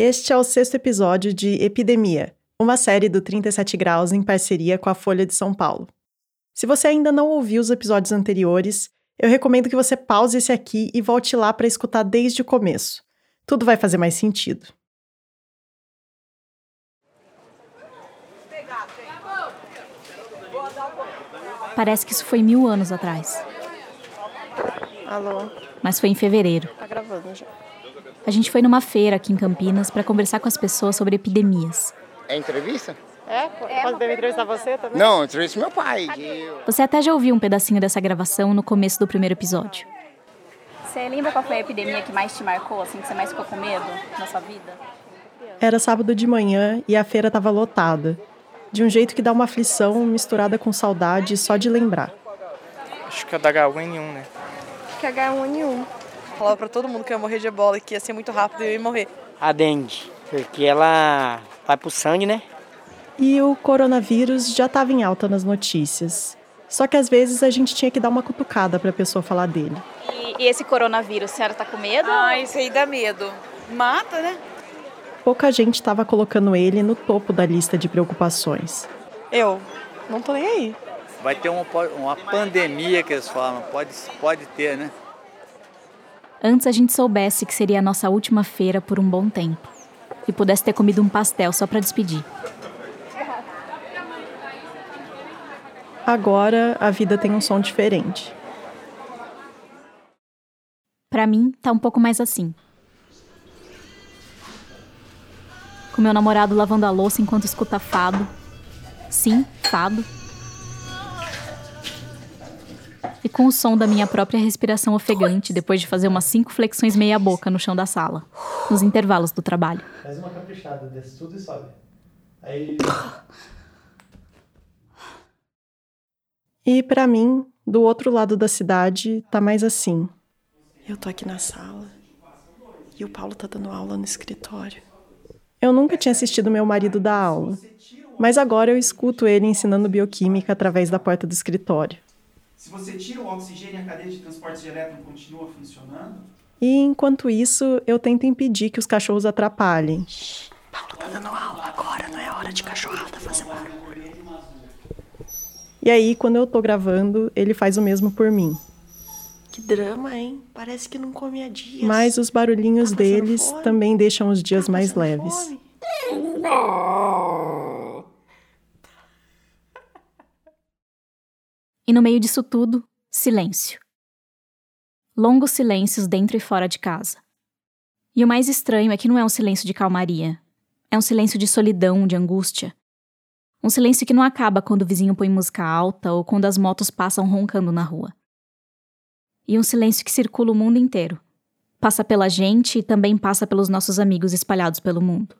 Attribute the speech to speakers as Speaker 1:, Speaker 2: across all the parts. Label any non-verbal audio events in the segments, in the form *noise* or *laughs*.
Speaker 1: Este é o sexto episódio de Epidemia, uma série do 37 Graus em parceria com a Folha de São Paulo. Se você ainda não ouviu os episódios anteriores, eu recomendo que você pause esse aqui e volte lá para escutar desde o começo. Tudo vai fazer mais sentido.
Speaker 2: Parece que isso foi mil anos atrás.
Speaker 1: Alô?
Speaker 2: Mas foi em fevereiro.
Speaker 1: Tá gravando já.
Speaker 2: A gente foi numa feira aqui em Campinas para conversar com as pessoas sobre epidemias.
Speaker 3: É entrevista?
Speaker 1: É? Pode me entrevistar você também?
Speaker 3: Não, entrevista meu pai. que-
Speaker 2: Você até já ouviu um pedacinho dessa gravação no começo do primeiro episódio.
Speaker 4: Você lembra qual foi a epidemia que mais te marcou, assim, que você mais ficou com medo na sua vida?
Speaker 1: Era sábado de manhã e a feira estava lotada. De um jeito que dá uma aflição misturada com saudade só de lembrar.
Speaker 5: Acho que é da H1N1, né?
Speaker 6: que é H1N1. Falava pra todo mundo que eu ia morrer de ebola e que ia ser muito rápido e eu ia morrer.
Speaker 7: a dengue, porque ela vai pro sangue, né?
Speaker 1: E o coronavírus já estava em alta nas notícias. Só que às vezes a gente tinha que dar uma cutucada para a pessoa falar dele.
Speaker 4: E, e esse coronavírus, a senhora tá com medo?
Speaker 6: Ah, isso aí dá medo. Mata, né?
Speaker 1: Pouca gente estava colocando ele no topo da lista de preocupações.
Speaker 6: Eu não tô nem aí.
Speaker 8: Vai ter uma, uma pandemia que eles falam, pode, pode ter, né?
Speaker 2: Antes a gente soubesse que seria a nossa última feira por um bom tempo. E pudesse ter comido um pastel só para despedir.
Speaker 1: Agora a vida tem um som diferente.
Speaker 2: Pra mim, tá um pouco mais assim. Com meu namorado lavando a louça enquanto escuta fado. Sim, fado. E com o som da minha própria respiração ofegante depois de fazer umas cinco flexões meia-boca no chão da sala, nos intervalos do trabalho.
Speaker 9: Faz uma caprichada, desce tudo e sobe. Aí.
Speaker 1: E para mim, do outro lado da cidade, tá mais assim.
Speaker 6: Eu tô aqui na sala e o Paulo tá dando aula no escritório.
Speaker 1: Eu nunca tinha assistido meu marido dar aula, mas agora eu escuto ele ensinando bioquímica através da porta do escritório.
Speaker 10: Se você tira o oxigênio, a cadeia de transporte de elétron continua funcionando?
Speaker 1: E enquanto isso, eu tento impedir que os cachorros atrapalhem.
Speaker 6: Paulo tá dando aula agora, não é hora de cachorrada fazer barulho.
Speaker 1: E aí, quando eu tô gravando, ele faz o mesmo por mim.
Speaker 6: Que drama, hein? Parece que não come há dias.
Speaker 1: Mas os barulhinhos
Speaker 6: Tá
Speaker 1: deles
Speaker 6: fome?
Speaker 1: também deixam os dias
Speaker 6: Tá
Speaker 1: mais leves.
Speaker 6: fome?
Speaker 2: E no meio disso tudo, silêncio. Longos silêncios dentro e fora de casa. E o mais estranho é que não é um silêncio de calmaria. É um silêncio de solidão, de angústia. Um silêncio que não acaba quando o vizinho põe música alta ou quando as motos passam roncando na rua. E um silêncio que circula o mundo inteiro. Passa pela gente e também passa pelos nossos amigos espalhados pelo mundo.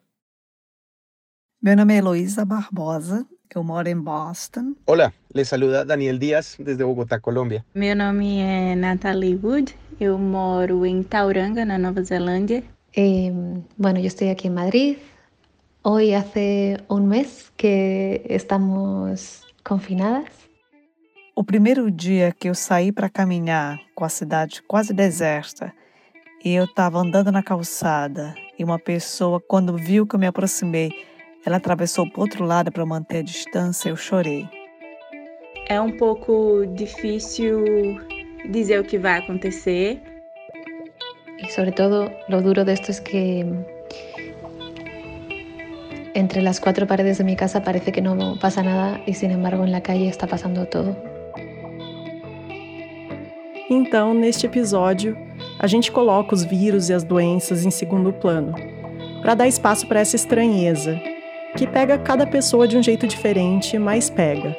Speaker 11: Meu nome é Heloísa Barbosa, eu moro em Boston.
Speaker 3: Hola, les saluda Daniel Díaz desde Bogotá, Colômbia.
Speaker 12: Meu nome é Natalie Wood, eu moro em Tauranga, na Nova Zelândia.
Speaker 13: Eh, bueno, yo estoy aquí en Madrid. Hoy hace un mes que estamos confinadas.
Speaker 11: O primeiro dia que eu saí para caminhar com a cidade quase deserta e eu estava andando na calçada e uma pessoa, quando viu que eu me aproximei, ela atravessou para outro lado para manter a distância, eu chorei.
Speaker 12: É um pouco difícil dizer o que vai acontecer.
Speaker 13: Y sobre todo lo duro de esto es que entre las cuatro paredes de mi casa parece que no pasa nada y sin embargo en la calle está pasando todo.
Speaker 1: Então, neste episódio, a gente coloca os vírus e as doenças em segundo plano, para dar espaço para essa estranheza, que pega cada pessoa de um jeito diferente, mas pega.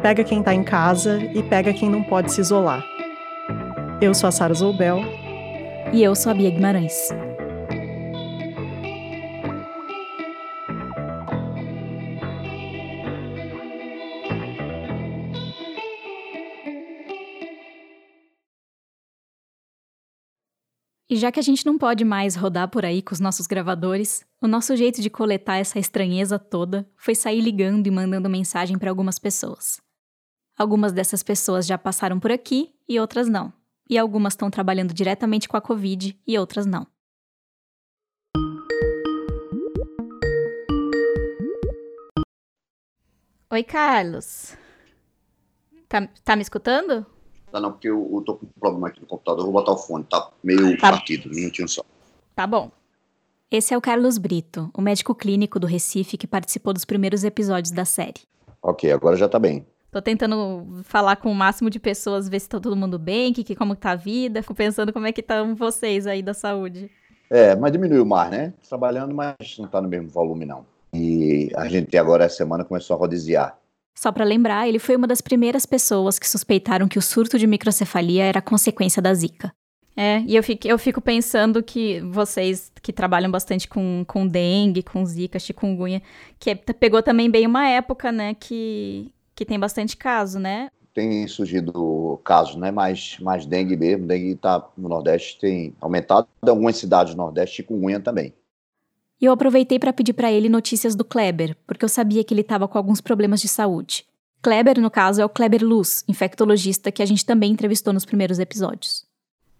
Speaker 1: Pega quem tá em casa e pega quem não pode se isolar. Eu sou a Sara Zoubel.
Speaker 2: E eu sou a Bia Guimarães. E já que a gente não pode mais rodar por aí com os nossos gravadores, o nosso jeito de coletar essa estranheza toda foi sair ligando e mandando mensagem para algumas pessoas. Algumas dessas pessoas já passaram por aqui e outras não. E algumas estão trabalhando diretamente com a Covid e outras não. Oi, Carlos. Tá, tá me escutando?
Speaker 14: Tá não, porque eu, eu tô com um problema aqui no computador. Vou botar o fone, tá meio
Speaker 2: Tá.
Speaker 14: partido, um minutinho só.
Speaker 2: Tá bom. Esse é o Carlos Brito, o médico clínico do Recife que participou dos primeiros episódios da série.
Speaker 14: Ok, agora já tá bem.
Speaker 2: Tô tentando falar com o máximo de pessoas, ver se tá todo mundo bem, que, que, como tá a vida. Fico pensando como é que estão vocês aí da saúde.
Speaker 14: É, mas diminuiu mais, né? Trabalhando, mas não tá no mesmo volume, não. E a gente agora, essa semana, começou a rodiziar.
Speaker 2: Só pra lembrar, ele foi uma das primeiras pessoas que suspeitaram que o surto de microcefalia era consequência da Zika. É, e eu fico, eu fico pensando que vocês que trabalham bastante com, com dengue, com zika, chikungunya, que é- pegou também bem uma época, né, que, que tem bastante caso, né?
Speaker 14: Tem surgido casos, né? Mais, mais dengue mesmo. Dengue tá no Nordeste, tem aumentado. Em algumas cidades do Nordeste, chikungunya também.
Speaker 2: E eu aproveitei pra pedir pra ele notícias do Kleber, porque eu sabia que ele tava com alguns problemas de saúde. Kleber, no caso, é o Kleber Luz, infectologista que a gente também entrevistou nos primeiros episódios.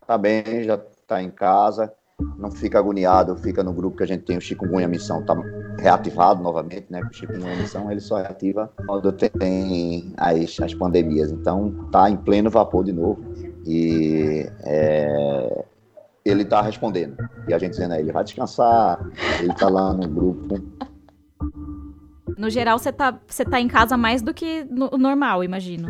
Speaker 14: Tá bem, já tá em casa. Não fica agoniado, fica no grupo que a gente tem o Chikungunya Missão, tá reativado novamente, né? O Chikungunya Missão ele só reativa quando tem as, as pandemias. Então tá em pleno vapor de novo. E é, ele tá respondendo. E a gente dizendo a ele, vai descansar. Ele tá lá no grupo.
Speaker 2: No geral, você tá, você tá em casa mais do que o normal, imagino.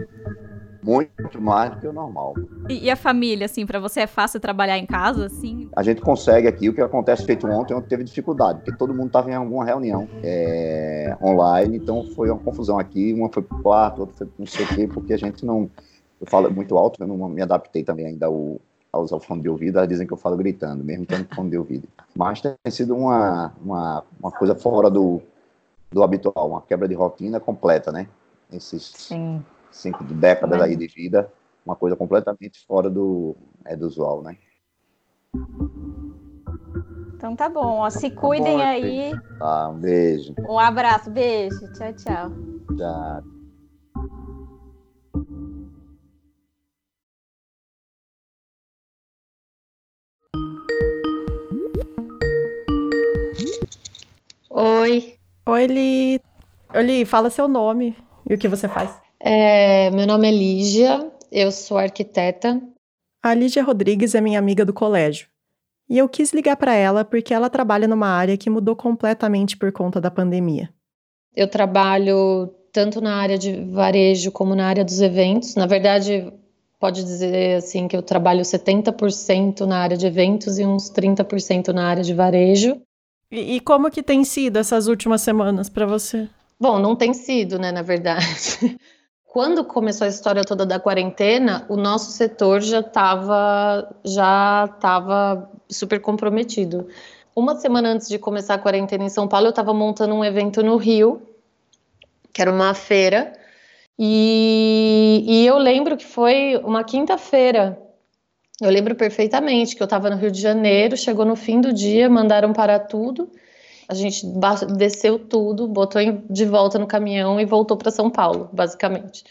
Speaker 14: Muito mais do que o normal.
Speaker 2: E, e a família, assim, pra você é fácil trabalhar em casa, assim?
Speaker 14: A gente consegue aqui, o que acontece feito ontem, ontem teve dificuldade, porque todo mundo estava em alguma reunião é, online, então foi uma confusão aqui, uma foi pro quarto, outra foi pro não sei o quê, porque a gente não. Eu falo muito alto, eu não me adaptei também ainda ao, a usar o fone de ouvido, elas dizem que eu falo gritando, mesmo tendo fone de ouvido. Mas tem sido uma, uma, uma coisa fora do, do habitual, uma quebra de rotina completa, né? Esses
Speaker 12: Sim.
Speaker 14: cinco décadas
Speaker 12: Mas-
Speaker 14: aí de vida, uma coisa completamente fora do, é, do usual, né?
Speaker 12: Então tá bom, ó. Se cuidem
Speaker 14: bom,
Speaker 12: aí.
Speaker 14: Tá, um beijo.
Speaker 12: Um abraço, beijo. Tchau, tchau.
Speaker 14: Tchau.
Speaker 13: Oi,
Speaker 1: Oi, Li. Oi, Li, fala seu nome e o que você faz.
Speaker 13: é, meu nome é Lígia, eu sou arquiteta.
Speaker 1: A Lígia Rodrigues é minha amiga do colégio. E eu quis ligar para ela porque ela trabalha numa área que mudou completamente por conta da pandemia.
Speaker 13: Eu trabalho tanto na área de varejo como na área dos eventos. Na verdade, pode dizer assim que eu trabalho 70% na área de eventos e uns 30% na área de varejo.
Speaker 1: E, e como que tem sido essas últimas semanas para você?
Speaker 13: Bom, não tem sido, né, na verdade. *laughs* Quando começou a história toda da quarentena, o nosso setor já estava já tava super comprometido. Uma semana antes de começar a quarentena em São Paulo, eu estava montando um evento no Rio, que era uma feira, e, e eu lembro que foi uma quinta-feira. Eu lembro perfeitamente que eu estava no Rio de Janeiro, chegou no fim do dia, mandaram parar tudo. A gente desceu tudo, botou de volta no caminhão e voltou para São Paulo, basicamente.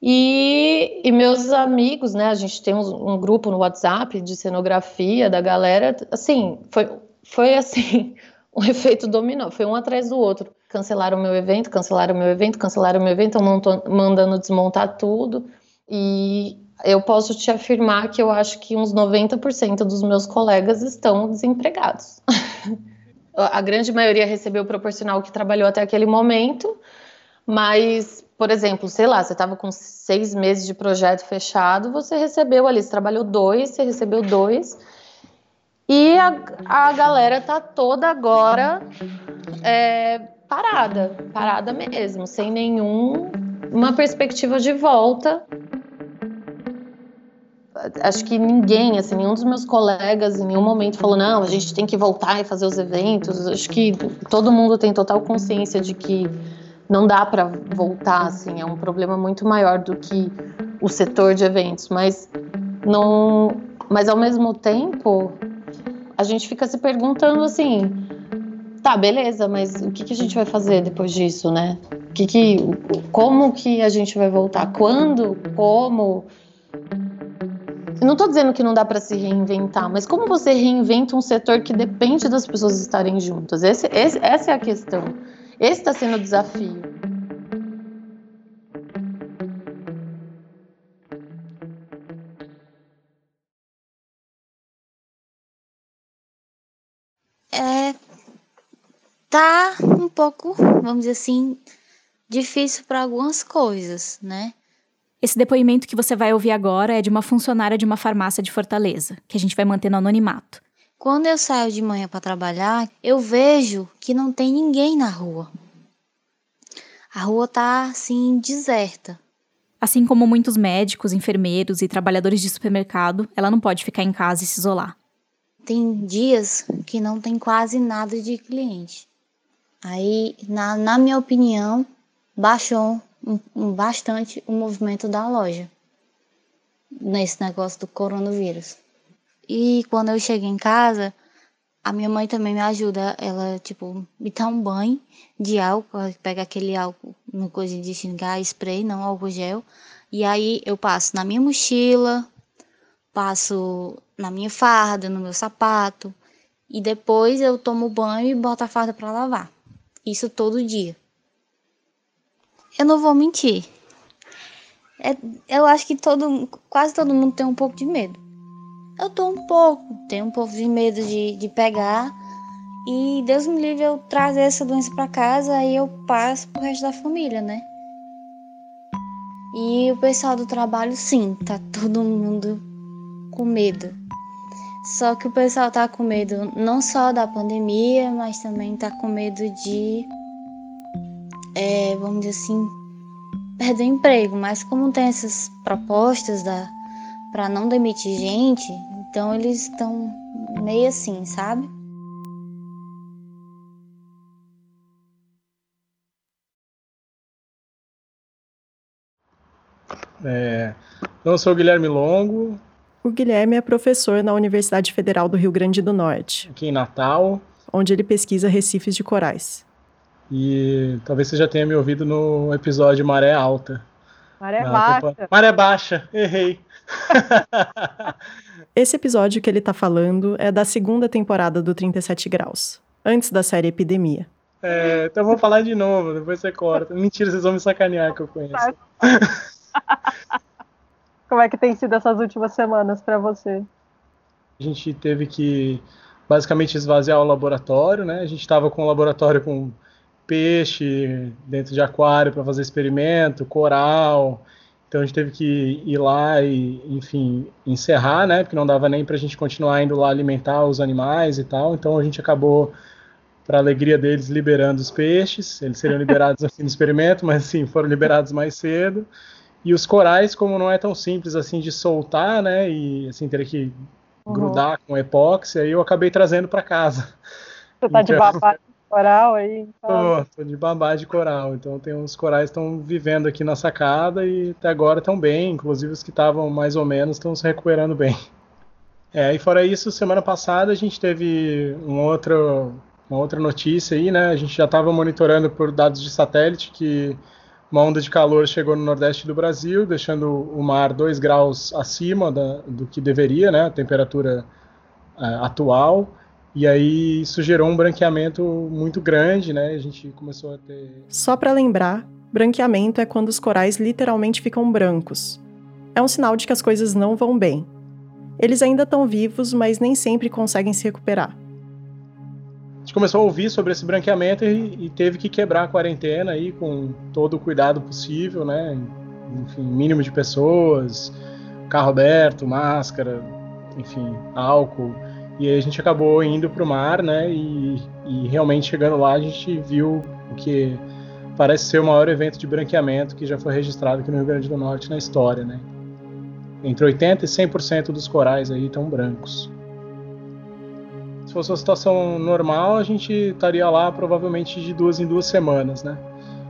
Speaker 13: E, e meus amigos, né? A gente tem um, um grupo no WhatsApp de cenografia da galera. Assim, foi, foi assim, *laughs* um efeito dominó, foi um atrás do outro. Cancelaram meu evento, cancelaram o meu evento, cancelaram o meu evento, estão mandando desmontar tudo. E eu posso te afirmar que eu acho que uns 90% dos meus colegas estão desempregados. *laughs* A grande maioria recebeu proporcional que trabalhou até aquele momento, mas, por exemplo, sei lá, você estava com seis meses de projeto fechado, você recebeu ali, você trabalhou dois, você recebeu dois, e a, a galera tá toda agora é, parada, parada mesmo, sem nenhuma perspectiva de volta acho que ninguém, assim, nenhum dos meus colegas em nenhum momento falou, não, a gente tem que voltar e fazer os eventos. Acho que todo mundo tem total consciência de que não dá para voltar, assim, é um problema muito maior do que o setor de eventos, mas não, mas ao mesmo tempo a gente fica se perguntando assim, tá, beleza, mas o que, que a gente vai fazer depois disso, né? Que que, como que a gente vai voltar? Quando? Como? não estou dizendo que não dá para se reinventar, mas como você reinventa um setor que depende das pessoas estarem juntas? Esse, esse, essa é a questão. Esse está sendo o desafio.
Speaker 15: É, tá um pouco, vamos dizer assim, difícil para algumas coisas, né?
Speaker 2: Esse depoimento que você vai ouvir agora é de uma funcionária de uma farmácia de Fortaleza, que a gente vai manter no anonimato.
Speaker 15: Quando eu saio de manhã para trabalhar, eu vejo que não tem ninguém na rua. A rua tá assim deserta.
Speaker 2: Assim como muitos médicos, enfermeiros e trabalhadores de supermercado, ela não pode ficar em casa e se isolar.
Speaker 15: Tem dias que não tem quase nada de cliente. Aí, na, na minha opinião, baixou bastante o movimento da loja nesse negócio do coronavírus. E quando eu chego em casa, a minha mãe também me ajuda. Ela, tipo, me dá um banho de álcool, pega aquele álcool no coisa de xingar, spray, não álcool gel. E aí eu passo na minha mochila, passo na minha farda, no meu sapato. E depois eu tomo banho e boto a farda para lavar. Isso todo dia. Eu não vou mentir. É, eu acho que todo, quase todo mundo tem um pouco de medo. Eu tô um pouco, tenho um pouco de medo de, de pegar. E Deus me livre eu trazer essa doença para casa, aí eu passo pro resto da família, né? E o pessoal do trabalho, sim, tá todo mundo com medo. Só que o pessoal tá com medo não só da pandemia, mas também tá com medo de, é, vamos dizer assim, perder o emprego. Mas como tem essas propostas da para não demitir gente, então eles estão meio assim, sabe?
Speaker 9: É, então, eu sou o Guilherme Longo,
Speaker 1: o Guilherme é professor na Universidade Federal do Rio Grande do Norte.
Speaker 9: Aqui em Natal.
Speaker 1: Onde ele pesquisa recifes de corais.
Speaker 9: E talvez você já tenha me ouvido no episódio Maré Alta.
Speaker 16: Maré Baixa.
Speaker 9: Maré Baixa, errei. *laughs*
Speaker 1: Esse episódio que ele está falando é da segunda temporada do 37 Graus, antes da série Epidemia.
Speaker 9: É, então eu vou falar de novo, depois você corta. Mentira, vocês vão me sacanear que eu conheço. *laughs*
Speaker 16: Como é que tem sido essas últimas semanas para você?
Speaker 9: A gente teve que basicamente esvaziar o laboratório, né? A gente estava com um laboratório com peixe dentro de aquário para fazer experimento, coral. Então a gente teve que ir lá e, enfim, encerrar, né? Porque não dava nem para a gente continuar indo lá alimentar os animais e tal. Então a gente acabou, para alegria deles, liberando os peixes. Eles seriam liberados *laughs* assim no experimento, mas sim, foram liberados mais cedo. E os corais, como não é tão simples assim de soltar, né? E assim, teria que uhum. grudar com epóxi, aí eu acabei trazendo para casa.
Speaker 16: Você tá então, de coral aí?
Speaker 9: Tô, tô de babá de coral. Então tem uns corais que estão vivendo aqui na sacada e até agora estão bem, inclusive os que estavam mais ou menos estão se recuperando bem. É, e fora isso, semana passada a gente teve um outro, uma outra notícia aí, né? A gente já estava monitorando por dados de satélite que uma onda de calor chegou no nordeste do Brasil, deixando o mar 2 graus acima da, do que deveria, né, a temperatura uh, atual. E aí isso gerou um branqueamento muito grande, né? A gente começou a ter.
Speaker 1: Só para lembrar, branqueamento é quando os corais literalmente ficam brancos. É um sinal de que as coisas não vão bem. Eles ainda estão vivos, mas nem sempre conseguem se recuperar
Speaker 9: gente começou a ouvir sobre esse branqueamento e, e, teve que quebrar a quarentena aí com todo o cuidado possível, né? Enfim, mínimo de pessoas, carro aberto, máscara, enfim, álcool. E aí a gente acabou indo para o mar, né? E, e, realmente chegando lá a gente viu o que parece ser o maior evento de branqueamento que já foi registrado aqui no Rio Grande do Norte na história, né? Entre 80 e 100% dos corais aí estão brancos. Se fosse uma situação normal, a gente estaria lá provavelmente de duas em duas semanas, né?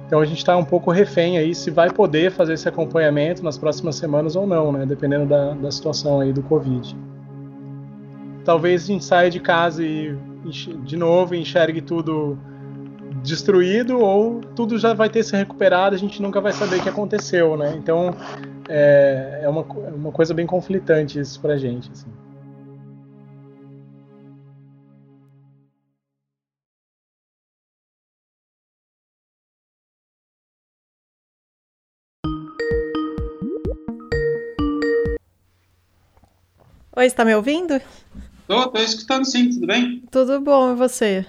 Speaker 9: Então a gente está um pouco refém aí se vai poder fazer esse acompanhamento nas próximas semanas ou não, né? Dependendo da, da situação aí do Covid. Talvez a gente saia de casa e de novo enxergue tudo destruído ou tudo já vai ter se recuperado, a gente nunca vai saber o que aconteceu, né? Então é, é uma, é uma coisa bem conflitante isso pra gente, assim.
Speaker 1: Oi, está me ouvindo?
Speaker 17: Tô, tô escutando sim, tudo bem?
Speaker 1: Tudo bom, e você?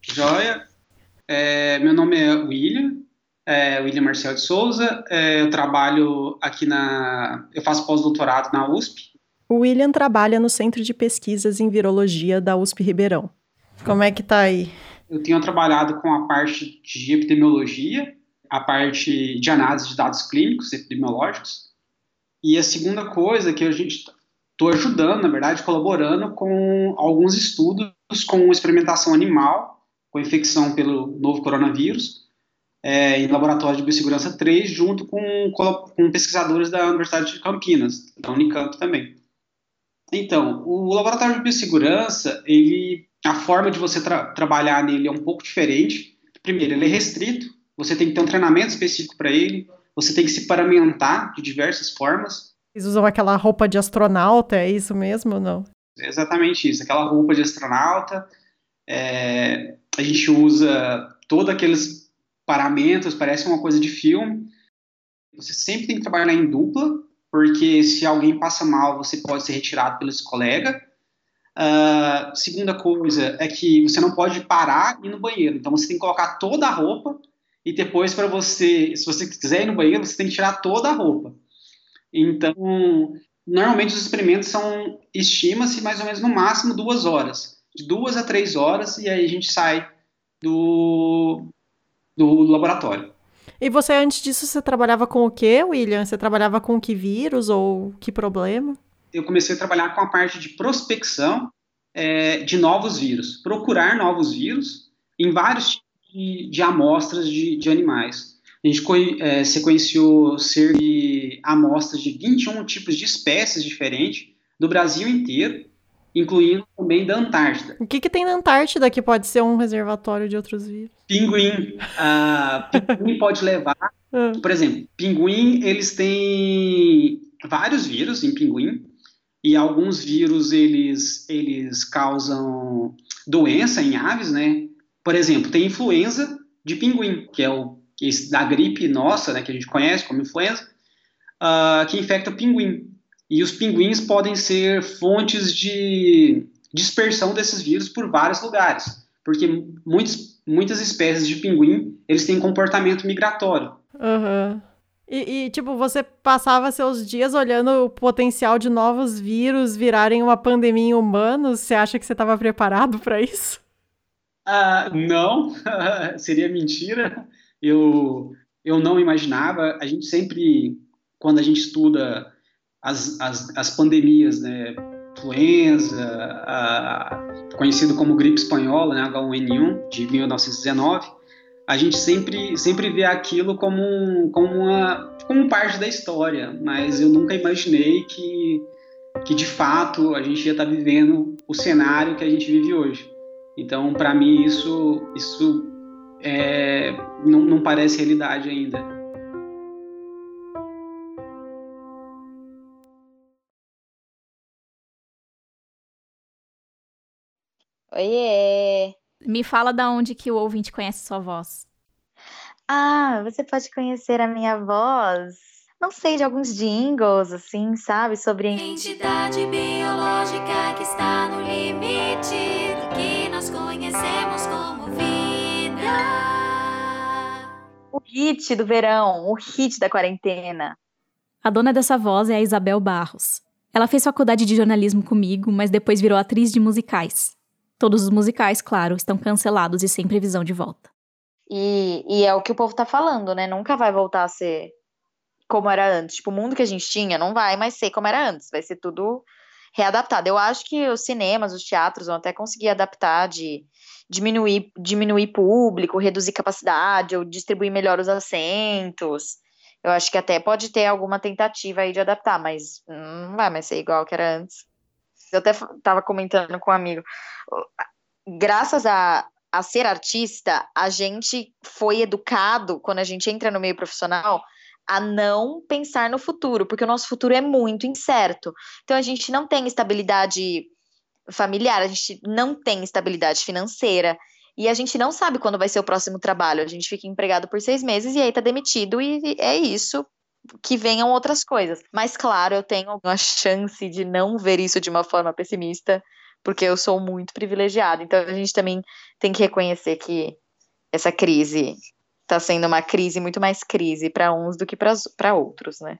Speaker 17: Joia. É, meu nome é William, é, William Marcel de Souza. É, eu trabalho aqui na. Eu faço pós-doutorado na USP.
Speaker 1: O William trabalha no Centro de Pesquisas em Virologia da USP Ribeirão. Como é que tá aí?
Speaker 17: Eu tenho trabalhado com a parte de epidemiologia, a parte de análise de dados clínicos epidemiológicos. E a segunda coisa que a gente estou ajudando, na verdade, colaborando com alguns estudos com experimentação animal, com infecção pelo novo coronavírus, é, em laboratório de biossegurança 3, junto com, com pesquisadores da Universidade de Campinas, da Unicamp também. Então, o laboratório de biossegurança, ele, a forma de você tra trabalhar nele é um pouco diferente. Primeiro, ele é restrito, você tem que ter um treinamento específico para ele, você tem que se paramentar de diversas formas.
Speaker 1: Eles usam aquela roupa de astronauta, é isso mesmo ou não?
Speaker 17: É exatamente isso, aquela roupa de astronauta. É, a gente usa todos aqueles paramentos, parece uma coisa de filme. Você sempre tem que trabalhar em dupla, porque se alguém passa mal, você pode ser retirado pelo seu colega. Uh, segunda coisa é que você não pode parar e ir no banheiro, então você tem que colocar toda a roupa e depois para você, se você quiser ir no banheiro, você tem que tirar toda a roupa. Então, normalmente os experimentos são estima-se mais ou menos no máximo duas horas, de duas a três horas e aí a gente sai do, do laboratório.
Speaker 1: E você, antes disso, você trabalhava com o que, William? Você trabalhava com que vírus ou que problema?
Speaker 17: Eu comecei a trabalhar com a parte de prospecção é, de novos vírus, procurar novos vírus em vários tipos de, de amostras de, de, animais. A gente é, sequenciou cerca de amostras de 21 tipos de espécies diferentes do Brasil inteiro incluindo também da Antártida.
Speaker 1: O que, que tem na Antártida que pode ser um reservatório de outros vírus?
Speaker 17: Pinguim. Uh, pinguim pode levar. *laughs* Ah. Por exemplo, pinguim, eles têm vários vírus em pinguim, e alguns vírus eles, eles causam doença em aves, né? Por exemplo, tem influenza de pinguim, que é o esse da gripe nossa, né, que a gente conhece como influenza, uh, que infecta o pinguim. E os pinguins podem ser fontes de dispersão desses vírus por vários lugares, porque muitos, muitas espécies de pinguim eles têm comportamento migratório.
Speaker 1: Uhum. E, e, tipo, você passava seus dias olhando o potencial de novos vírus virarem uma pandemia em humanos? Você acha que você estava preparado para isso?
Speaker 17: Ah, não, *laughs* seria mentira. Eu, eu não imaginava. A gente sempre, quando a gente estuda as, as, as pandemias, né? Influenza, a, conhecido como gripe espanhola, né? H1N1, de 1919, a gente sempre, sempre vê aquilo como, como, uma, como parte da história, mas eu nunca imaginei que, que de fato a gente ia estar vivendo o cenário que a gente vive hoje. Então, para mim, isso, isso é, não, não parece realidade ainda.
Speaker 18: Oiê!
Speaker 2: Me fala da onde que o ouvinte conhece sua voz.
Speaker 18: Ah, você pode conhecer a minha voz. Não sei, de alguns jingles, assim, sabe? Sobre.
Speaker 19: Entidade biológica que está no limite
Speaker 18: hit do verão, o hit da quarentena.
Speaker 2: A dona dessa voz é a Isabel Barros. Ela fez faculdade de jornalismo comigo, mas depois virou atriz de musicais. Todos os musicais, claro, estão cancelados e sem previsão de volta.
Speaker 18: E, e é o que o povo tá falando, né? Nunca vai voltar a ser como era antes. Tipo, o mundo que a gente tinha não vai mais ser como era antes. Vai ser tudo readaptado. Eu acho que os cinemas, os teatros vão até conseguir adaptar de diminuir, diminuir público, reduzir capacidade ou distribuir melhor os assentos. Eu acho que até pode ter alguma tentativa aí de adaptar, mas não vai mais ser igual que era antes eu até estava comentando com um amigo, graças a, a ser artista, a gente foi educado, quando a gente entra no meio profissional, a não pensar no futuro, porque o nosso futuro é muito incerto. Então a gente não tem estabilidade familiar, a gente não tem estabilidade financeira. E a gente não sabe quando vai ser o próximo trabalho. A gente fica empregado por seis meses e aí tá demitido, e é isso que venham outras coisas. Mas, claro, eu tenho a chance de não ver isso de uma forma pessimista, porque eu sou muito privilegiada. Então a gente também tem que reconhecer que essa crise está sendo uma crise muito mais crise para uns do que para outros, né?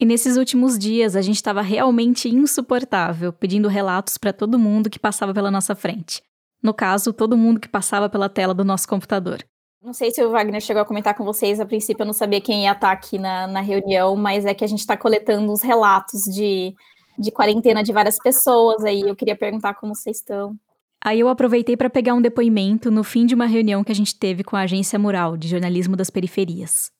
Speaker 2: E nesses últimos dias a gente estava realmente insuportável, pedindo relatos para todo mundo que passava pela nossa frente. No caso, todo mundo que passava pela tela do nosso computador.
Speaker 4: Não sei se o Wagner chegou a comentar com vocês, a princípio eu não sabia quem ia estar aqui na, na reunião, mas é que a gente está coletando os relatos de, de quarentena de várias pessoas aí. Eu queria perguntar como vocês estão.
Speaker 2: Aí eu aproveitei para pegar um depoimento no fim de uma reunião que a gente teve com a Agência Mural de Jornalismo das Periferias.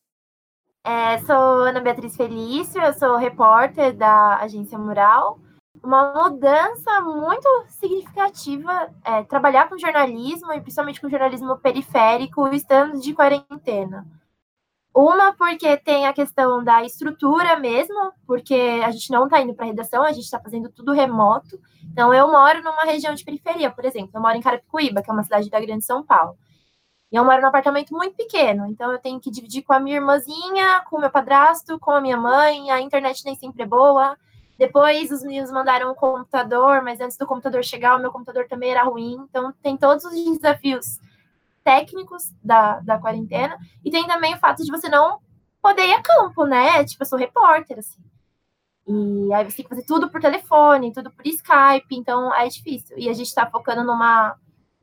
Speaker 20: É, sou Ana Beatriz Felício, eu sou repórter da Agência Mural. Uma mudança muito significativa é trabalhar com jornalismo e principalmente com jornalismo periférico estando de quarentena. Uma porque tem a questão da estrutura mesmo, porque a gente não está indo para redação, a gente está fazendo tudo remoto. Então, eu moro numa região de periferia, por exemplo. Eu moro em Carapicuíba, que é uma cidade da Grande São Paulo. E eu moro num apartamento muito pequeno, então eu tenho que dividir com a minha irmãzinha, com o meu padrasto, com a minha mãe. A internet nem sempre é boa. Depois os meninos mandaram um computador, mas antes do computador chegar, o meu computador também era ruim. Então, tem todos os desafios técnicos da, da quarentena. E tem também o fato de você não poder ir a campo, né? Tipo, eu sou repórter, assim. E aí você tem que fazer tudo por telefone, tudo por Skype, então é difícil. E a gente está focando numa,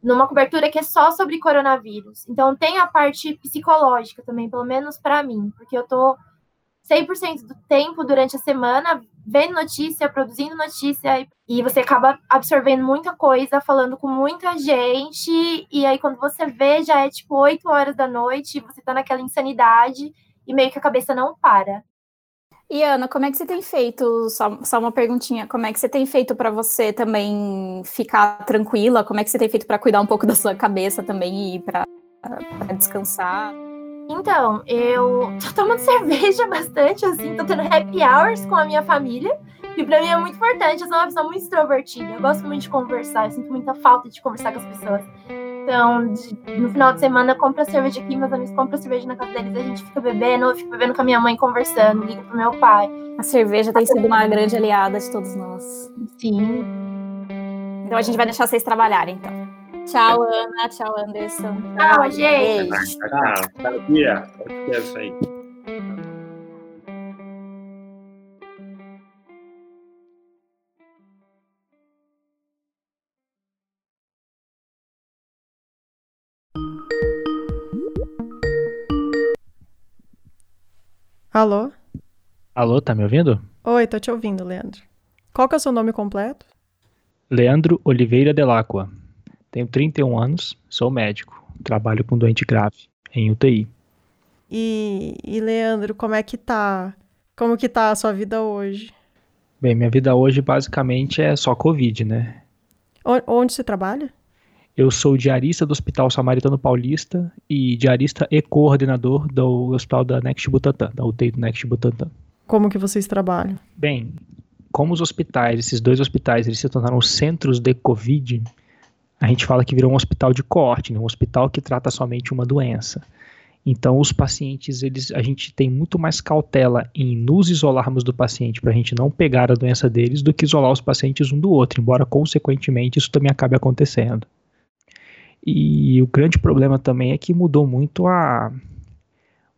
Speaker 20: numa cobertura que é só sobre coronavírus. Então tem a parte psicológica também, pelo menos para mim, porque eu tô 100% do tempo durante a semana vendo notícia, produzindo notícia, e você acaba absorvendo muita coisa, falando com muita gente, e aí quando você vê, já é tipo 8 horas da noite, você tá naquela insanidade, e meio que a cabeça não para.
Speaker 4: E Ana, como é que você tem feito? Só, só uma perguntinha. Como é que você tem feito para você também ficar tranquila? Como é que você tem feito para cuidar um pouco da sua cabeça também e para descansar?
Speaker 20: Então, eu tô tomando *laughs* cerveja bastante, assim, tô tendo happy hours com a minha família. E pra mim é muito importante, eu sou uma pessoa muito extrovertida. Eu gosto muito de conversar, eu sinto muita falta de conversar com as pessoas. Então, de, no final de semana, eu compro a cerveja aqui, meus amigos compram a cerveja na casa deles, a gente fica bebendo, eu fico bebendo com a minha mãe, conversando, ligo pro meu pai.
Speaker 4: A cerveja tem sido uma grande aliada de todos nós.
Speaker 20: Sim.
Speaker 4: Então a gente vai deixar vocês trabalharem, então. Tchau, Ana. Tchau, Anderson.
Speaker 20: Tchau, gente.
Speaker 21: Tchau, tchau, Bia. Isso aí.
Speaker 1: Alô?
Speaker 22: Alô, tá me ouvindo?
Speaker 1: Oi, tô te ouvindo, Leandro. Qual que é o seu nome completo?
Speaker 22: Leandro Oliveira Delacqua. Tenho 31 anos, sou médico, trabalho com doente grave em UTI.
Speaker 1: E, e Leandro, como é que tá? Como que tá a sua vida hoje?
Speaker 22: Bem, minha vida hoje basicamente é só Covid, né?
Speaker 1: Onde você trabalha?
Speaker 22: Eu sou diarista do Hospital Samaritano Paulista e diarista e coordenador do Hospital da Next Butantan, da UTI do Next Butantan.
Speaker 1: Como que vocês trabalham?
Speaker 22: Bem, como os hospitais, esses dois hospitais, eles se tornaram centros de Covid, a gente fala que virou um hospital de corte, né? um hospital que trata somente uma doença. Então, os pacientes, eles, a gente tem muito mais cautela em nos isolarmos do paciente para a gente não pegar a doença deles do que isolar os pacientes um do outro, embora, consequentemente, isso também acabe acontecendo. E o grande problema também é que mudou muito a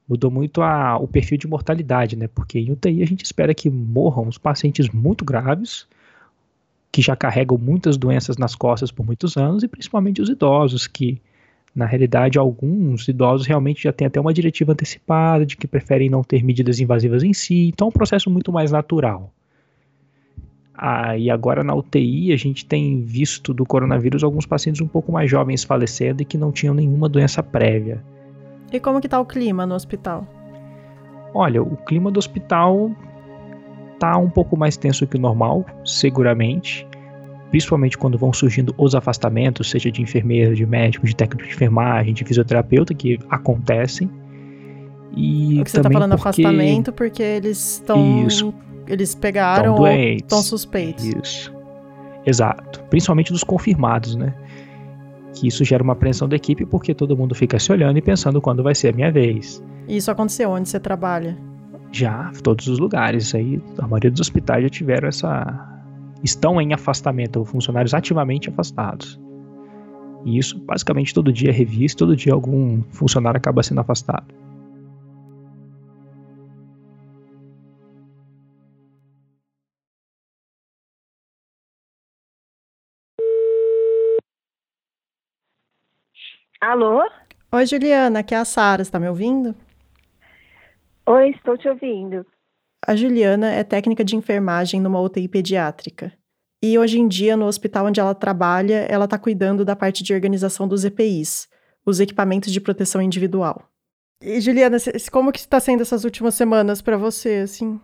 Speaker 22: mudou muito a, o perfil de mortalidade, né? Porque em UTI a gente espera que morram os pacientes muito graves, que já carregam muitas doenças nas costas por muitos anos, e principalmente os idosos, que na realidade alguns idosos realmente já têm até uma diretiva antecipada de que preferem não ter medidas invasivas em si, então é um processo muito mais natural. Ah, e agora na UTI a gente tem visto do coronavírus alguns pacientes um pouco mais jovens falecendo e que não tinham nenhuma doença prévia.
Speaker 1: E como que tá o clima no hospital?
Speaker 22: Olha, o clima do hospital tá um pouco mais tenso que o normal, seguramente. Principalmente quando vão surgindo os afastamentos, seja de enfermeiro, de médico, de técnico de enfermagem, de fisioterapeuta, que acontecem. E
Speaker 1: O que você tá
Speaker 22: também
Speaker 1: falando
Speaker 22: porque...
Speaker 1: afastamento porque eles estão. Eles pegaram
Speaker 22: Tão
Speaker 1: ou estão suspeitos.
Speaker 22: Isso. Exato. Principalmente dos confirmados, né? Que isso gera uma apreensão da equipe porque todo mundo fica se olhando e pensando quando vai ser a minha vez.
Speaker 1: E isso aconteceu onde você trabalha?
Speaker 22: Já, todos os lugares. Aí, a maioria dos hospitais já tiveram essa, estão em afastamento, funcionários ativamente afastados. E isso basicamente todo dia é revisto, todo dia algum funcionário acaba sendo afastado.
Speaker 23: Alô?
Speaker 1: Oi, Juliana, aqui é a Sara, está me ouvindo?
Speaker 23: Oi, estou te ouvindo.
Speaker 1: A Juliana é técnica de enfermagem numa UTI pediátrica. E hoje em dia, no hospital onde ela trabalha, ela está cuidando da parte de organização dos EPIs, os equipamentos de proteção individual. E Juliana, como que está sendo essas últimas semanas para você, assim?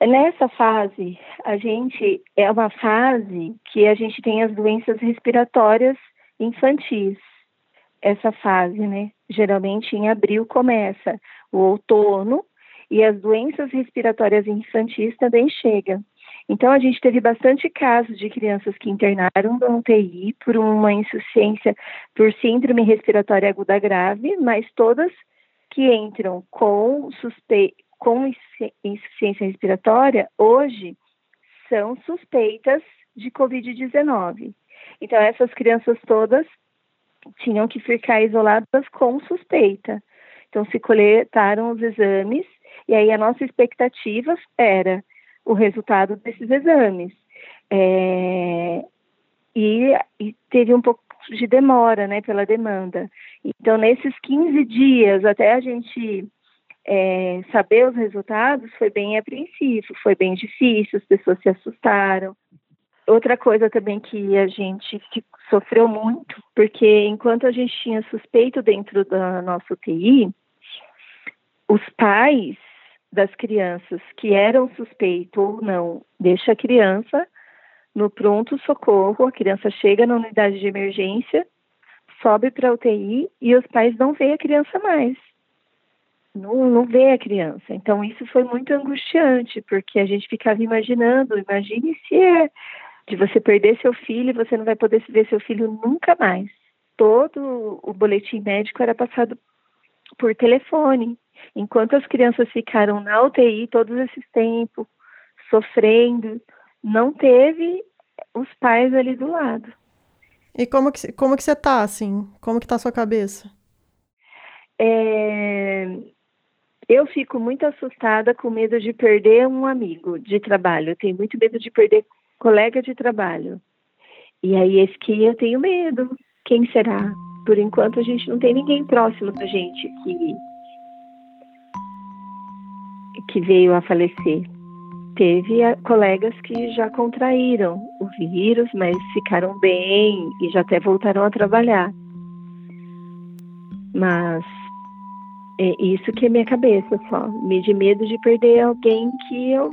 Speaker 23: Nessa fase, a gente é uma fase que a gente tem as doenças respiratórias infantis. Essa fase, né? Geralmente em abril começa o outono e as doenças respiratórias infantis também chegam. Então, a gente teve bastante casos de crianças que internaram no UTI por uma insuficiência por síndrome respiratória aguda grave, mas todas que entram com, suspe... com insuficiência respiratória, hoje, são suspeitas de Covid-19. Então, essas crianças todas tinham que ficar isoladas com suspeita. Então, se coletaram os exames, e aí a nossa expectativa era o resultado desses exames. É, e, e, teve um pouco de demora, né, pela demanda. Então, nesses 15 dias, até a gente é, saber os resultados, foi bem apreensivo, foi bem difícil, as pessoas se assustaram. Outra coisa também que a gente sofreu muito, porque enquanto a gente tinha suspeito dentro da nossa UTI, os pais das crianças que eram suspeitos ou não, deixa a criança no pronto socorro, a criança chega na unidade de emergência, sobe para a UTI e os pais não veem a criança mais. Não, não vê a criança. Então, isso foi muito angustiante, porque a gente ficava imaginando, imagine se é de você perder seu filho e você não vai poder ver seu filho nunca mais. Todo o boletim médico era passado por telefone. Enquanto as crianças ficaram na UTI todos esses tempos, sofrendo, não teve os pais ali do lado.
Speaker 1: E como que, como que você tá, assim? Como que tá a sua cabeça?
Speaker 23: É... Eu fico muito assustada com medo de perder um amigo de trabalho. Eu tenho muito medo de perder colega de trabalho. E aí, esse que eu tenho medo. Quem será? Por enquanto, a gente não tem ninguém próximo da gente que que veio a falecer. Teve a, colegas que já contraíram o vírus, mas ficaram bem e já até voltaram a trabalhar. Mas é isso que é minha cabeça só, me de medo de perder alguém que eu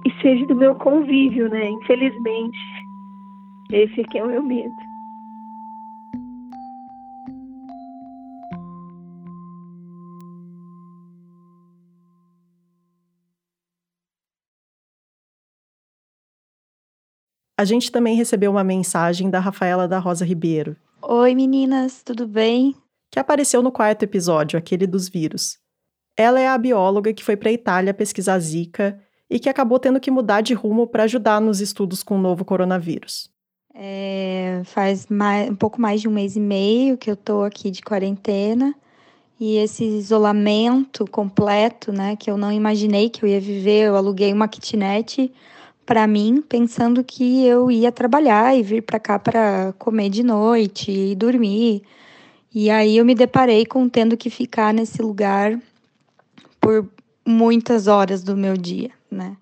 Speaker 23: que seja do meu convívio, né? Infelizmente, esse que é o meu medo.
Speaker 1: A gente também recebeu uma mensagem da Rafaela da Rosa Ribeiro.
Speaker 24: Oi meninas, tudo bem?
Speaker 1: Que apareceu no quarto episódio, aquele dos vírus. Ela é a bióloga que foi para a Itália pesquisar Zika e que acabou tendo que mudar de rumo para ajudar nos estudos com o novo coronavírus.
Speaker 24: É, faz mais, um pouco mais de um mês e meio que eu estou aqui de quarentena e esse isolamento completo, né, que eu não imaginei que eu ia viver, eu aluguei uma kitnet para mim, pensando que eu ia trabalhar e vir para cá para comer de noite e dormir. E aí eu me deparei com tendo que ficar nesse lugar por muitas horas do meu dia, né?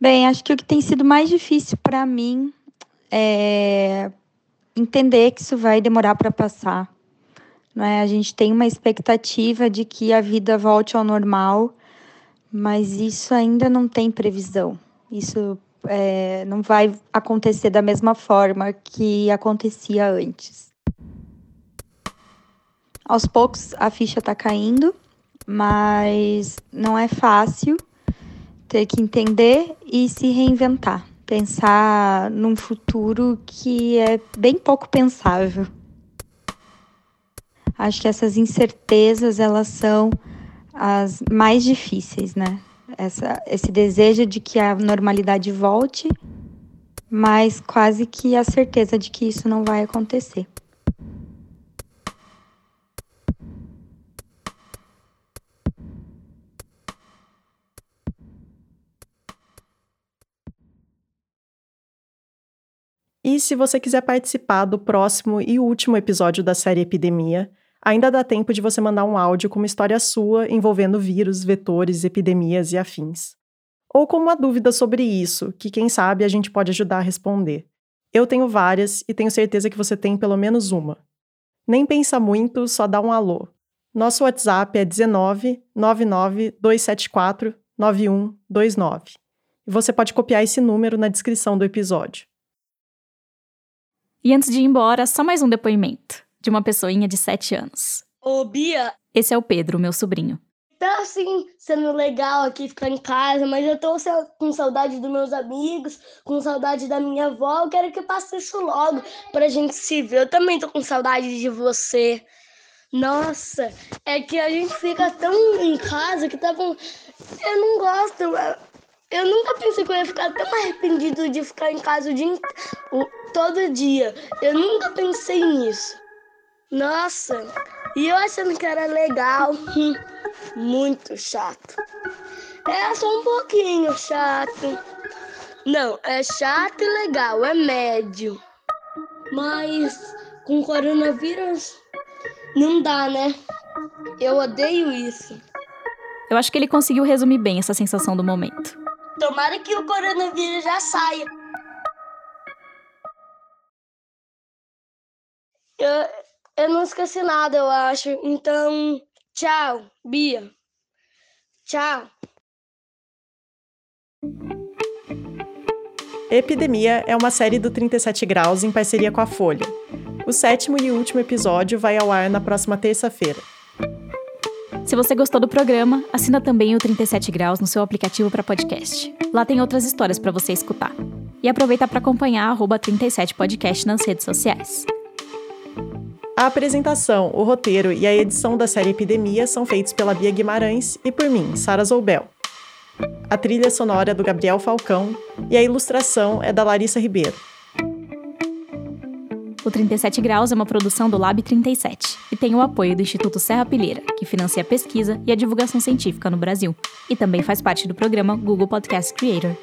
Speaker 24: Bem, acho que o que tem sido mais difícil para mim é entender que isso vai demorar para passar. Não é? A gente tem uma expectativa de que a vida volte ao normal, mas isso ainda não tem previsão. Isso é, não vai acontecer da mesma forma que acontecia antes. Aos poucos a ficha está caindo, mas não é fácil ter que entender e se reinventar. Pensar num futuro que é bem pouco pensável. Acho que essas incertezas elas são as mais difíceis, né? essa, esse desejo de que a normalidade volte, mas quase que a certeza de que isso não vai acontecer.
Speaker 1: E se você quiser participar do próximo e último episódio da série Epidemia, ainda dá tempo de você mandar um áudio com uma história sua envolvendo vírus, vetores, epidemias e afins. Ou com uma dúvida sobre isso, que quem sabe a gente pode ajudar a responder. Eu tenho várias e tenho certeza que você tem pelo menos uma. Nem pensa muito, só dá um alô. Nosso WhatsApp é 19 99 274 9129. E você pode copiar esse número na descrição do episódio.
Speaker 2: E antes de ir embora, só mais um depoimento de uma pessoinha de 7 anos.
Speaker 25: Ô, Bia,
Speaker 2: Esse é o Pedro, meu sobrinho.
Speaker 25: tá assim sendo legal aqui ficar em casa, mas eu tô com saudade dos meus amigos, com saudade da minha avó. Eu quero que passe isso logo pra gente se ver. Eu também tô com saudade de você. Nossa, é que a gente fica tão em casa que tava. Eu não gosto. Eu- nunca pensei que eu ia ficar tão arrependido de ficar em casa o dia, o- todo dia. Eu nunca pensei nisso. Nossa, e eu achando que era legal. hum, Muito chato. É só um pouquinho chato. Não, é chato e legal, é médio. Mas com coronavírus não dá, né? Eu odeio isso.
Speaker 2: Eu acho que ele conseguiu resumir bem essa sensação do momento.
Speaker 25: Tomara que o coronavírus já saia. Eu, eu não esqueci nada, eu acho. Então, tchau, Bia. Tchau.
Speaker 1: Epidemia é uma série do 37 Graus em parceria com a Folha. O sétimo e último episódio vai ao ar na próxima terça-feira.
Speaker 2: Se você gostou do programa, assina também o 37 Graus no seu aplicativo para podcast. Lá tem outras histórias para você escutar. E aproveita para acompanhar arroba 37podcast nas redes sociais.
Speaker 1: A apresentação, o roteiro e a edição da série Epidemia são feitos pela Bia Guimarães e por mim, Sara Zoubel. A trilha sonora é do Gabriel Falcão e a ilustração é da Larissa Ribeiro.
Speaker 2: O 37 Graus é uma produção do Lab 37 e tem o apoio do Instituto Serra Pilheira, que financia a pesquisa e a divulgação científica no Brasil, e também faz parte do programa Google Podcast Creator.